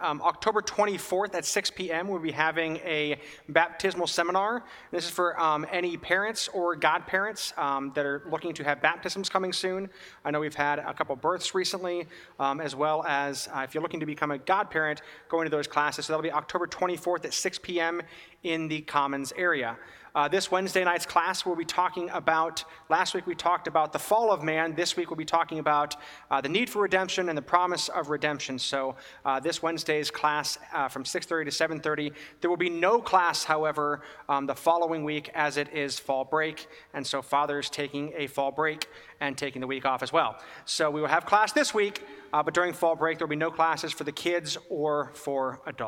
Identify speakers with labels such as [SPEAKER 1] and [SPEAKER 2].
[SPEAKER 1] Um, October 24th at 6 p.m., we'll be having a baptismal seminar. This is for um, any parents or godparents um, that are looking to have baptisms coming soon. I know we've had a couple births recently, um, as well as uh, if you're looking to become a godparent, going to those classes. So that'll be October 24th at 6 p.m. in the Commons area. Uh, this Wednesday night's class, we'll be talking about, last week we talked about the fall of man. This week we'll be talking about uh, the need for redemption and the promise of redemption. So uh, this Wednesday's class uh, from 6.30 to 7.30. There will be no class, however, um, the following week as it is fall break. And so Father's taking a fall break and taking the week off as well. So we will have class this week, uh, but during fall break there will be no classes for the kids or for adults.